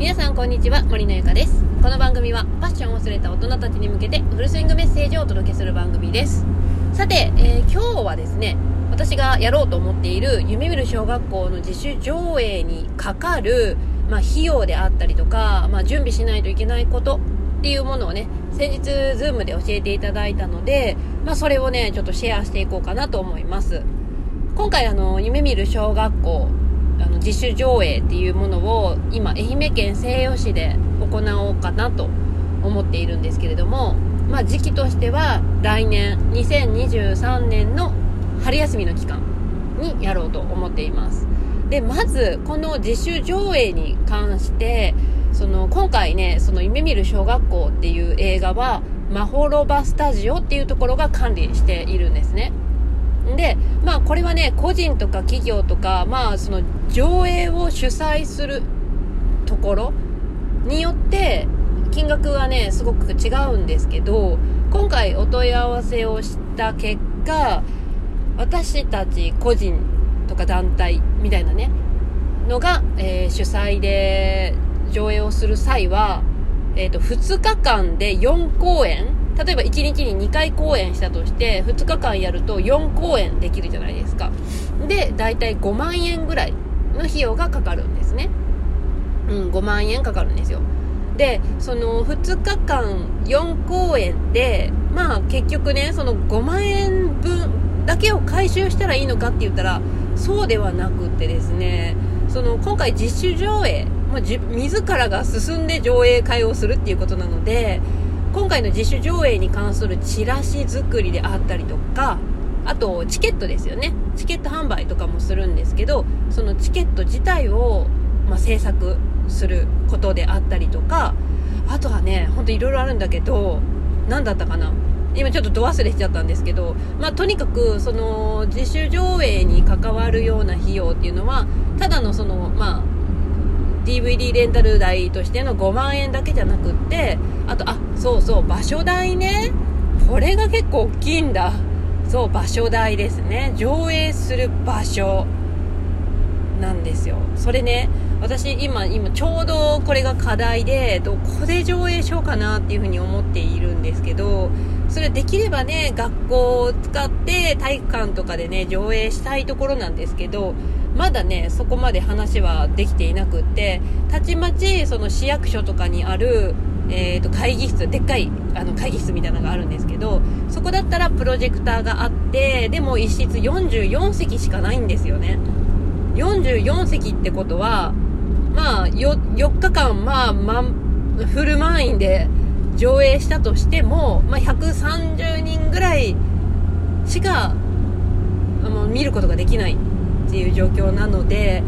皆さんこんにちは森のゆかです。この番組はパッションを忘れた大人たちに向けてフルスイングメッセージをお届けする番組です。さて、えー、今日はですね私がやろうと思っている夢見る小学校の自主上映にかかる、まあ、費用であったりとか、まあ、準備しないといけないことっていうものをね先日 Zoom で教えていただいたので、まあ、それをねちょっとシェアしていこうかなと思います。今回あの夢見る小学校あの自主上映っていうものを今愛媛県西予市で行おうかなと思っているんですけれども、まあ、時期としては来年2023年の春休みの期間にやろうと思っています。でまずこの自主上映に関してその今回ねその夢見る小学校っていう映画はマホロバスタジオっていうところが管理しているんですね。で、まあこれはね、個人とか企業とか、まあその上映を主催するところによって、金額はね、すごく違うんですけど、今回お問い合わせをした結果、私たち個人とか団体みたいなね、のが、えー、主催で上映をする際は、えっ、ー、と、2日間で4公演例えば1日に2回公演したとして2日間やると4公演できるじゃないですか。で大体5万円ぐらいの費用がかかるんですね。うん5万円かかるんですよ。でその2日間4公演でまあ結局ねその5万円分だけを回収したらいいのかって言ったらそうではなくってですねその今回実習上映、まあ、自らが進んで上映会をするっていうことなので今回の自主上映に関するチラシ作りであったりとかあとチケットですよね。チケット販売とかもするんですけどそのチケット自体を、まあ、制作することであったりとかあとはねほんといろいろあるんだけど何だったかな。今ちょっとど忘れしちゃったんですけど、まあ、とにかくその自主上映に関わるような費用っていうのはただのそのまあ DVD レンタル代としての5万円だけじゃなくってあとあそうそう場所代ね。これが結構大きいんだ。そう場所代ですね。上映する場所なんですよ。それね私今今ちょうどこれが課題でどこで上映しようかなっていうふうに思っているんですけどそれできればね学校を使って体育館とかでね上映したいところなんですけどまだねそこまで話はできていなくってたちまちその市役所とかにある、えー、と会議室でっかいあの会議室みたいなのがあるんですけどそこだったらプロジェクターがあってでも一室44席しかないんですよね。44席ってことはまあ 4, 4日間まあ、ま、フル満員で上映したとしても、まあ、130人ぐらいしかもう見ることができない。っていう状況なので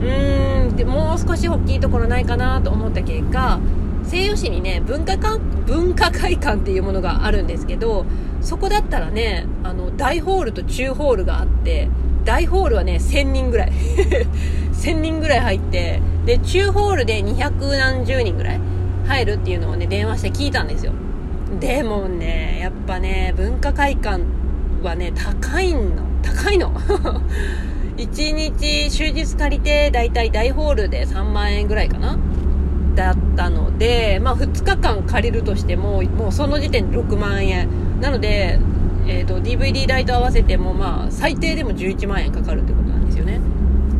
うーんでもう少し大きいところないかなと思った結果西予市にね文化館文化会館っていうものがあるんですけどそこだったらねあの大ホールと中ホールがあって大ホールはね1000人ぐらい。1000人ぐらい入ってで中ホールで200何十人ぐらい入るっていうのをね電話して聞いたんですよ。でもねやっぱね文化会館はね高いの。高いの。1日終日借りてだいたい大ホールで3万円ぐらいかな。だったので、まあ、2日間借りるとしてももうその時点で6万円。なので、えーと、DVD 代と合わせても、まあ、最低でも11万円かかるってことなんですよね。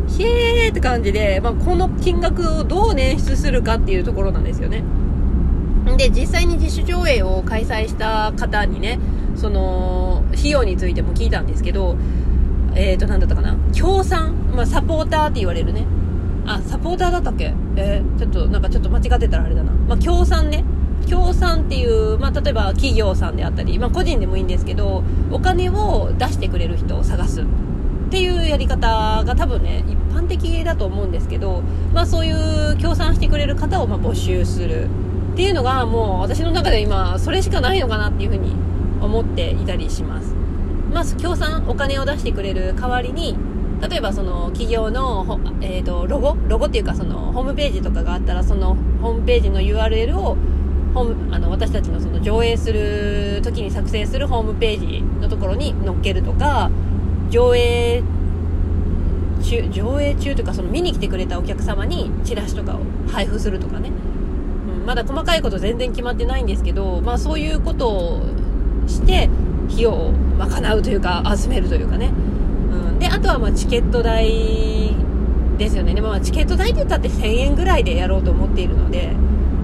ひえーって感じで、まあ、この金額をどう捻出するかっていうところなんですよね。で実際に自主上映を開催した方にねその費用についても聞いたんですけどえっ、ー、と、なんだったかな？協賛？まあ、サポーターって言われるね。あ、サポーターだったっけ？えー、ちょっと、なんかちょっと間違ってたらあれだな。まあ、協賛ね。協賛っていう、まあ、例えば企業さんであったり、まあ、個人でもいいんですけど、お金を出してくれる人を探す。っていうやり方が多分ね、一般的だと思うんですけど、まあそういう協賛してくれる方をま募集するっていうのがもう私の中で今それしかないのかなっていうふうに思っていたりします。まず協賛お金を出してくれる代わりに例えばその企業の、えーと、ロゴ？ロゴっていうかそのホームページとかがあったらそのホームページの URL をホームあの私たちのその上映する時に作成するホームページのところに載っけるとか上映中上映中というかその見に来てくれたお客様にチラシとかを配布するとかね、うん、まだ細かいこと全然決まってないんですけど、まあ、そういうことをして費用を賄うというか集めるというかね、うん、であとはまあチケット代ですよね。で、まあ、チケット代って言ったって1000円ぐらいでやろうと思っているので、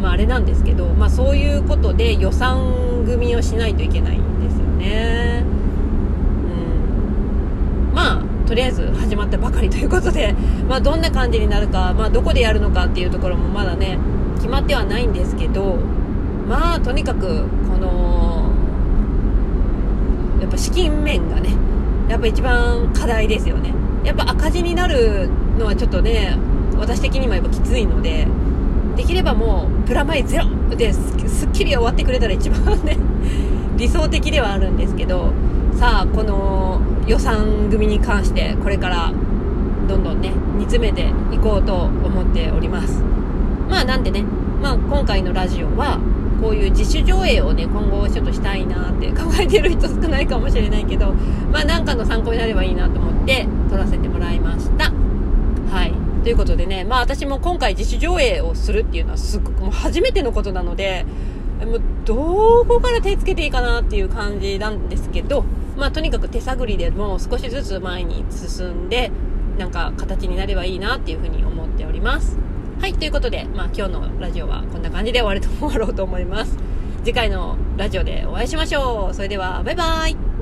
まあ、あれなんですけど、まあ、そういうことで予算組をしないといけないんですよね、うん、まあとりあえず始まったばかりということで、まあ、どんな感じになるか、まあ、どこでやるのかっていうところもまだね決まってはないんですけどまあとにかくやっぱ資金面がねやっぱ一番課題ですよね。やっぱ赤字になるのはちょっとね私的にもやっぱきついのでできればもうプラマイゼロですっきり終わってくれたら一番ね理想的ではあるんですけどさあこの予算組に関してこれからどんどんね煮詰めていこうと思っております。まあなんでね、まあ、今回のラジオはこういう自主上映をね今後ちょっとしたいなって 考えてる人少ないかもしれないけどまあなんかの参考になればいいなと思って撮らせてもらいました。はい。ということでねまあ私も今回自主上映をするっていうのはすごくもう初めてのことなのでもうどこから手つけていいかなっていう感じなんですけどまあ、とにかく手探りでもう少しずつ前に進んでなんか形になればいいなっていうふうに思っております。はいということで、まあ、今日のラジオはこんな感じで終わると 終わろうと思います。次回のラジオでお会いしましょう。それではバイバイ。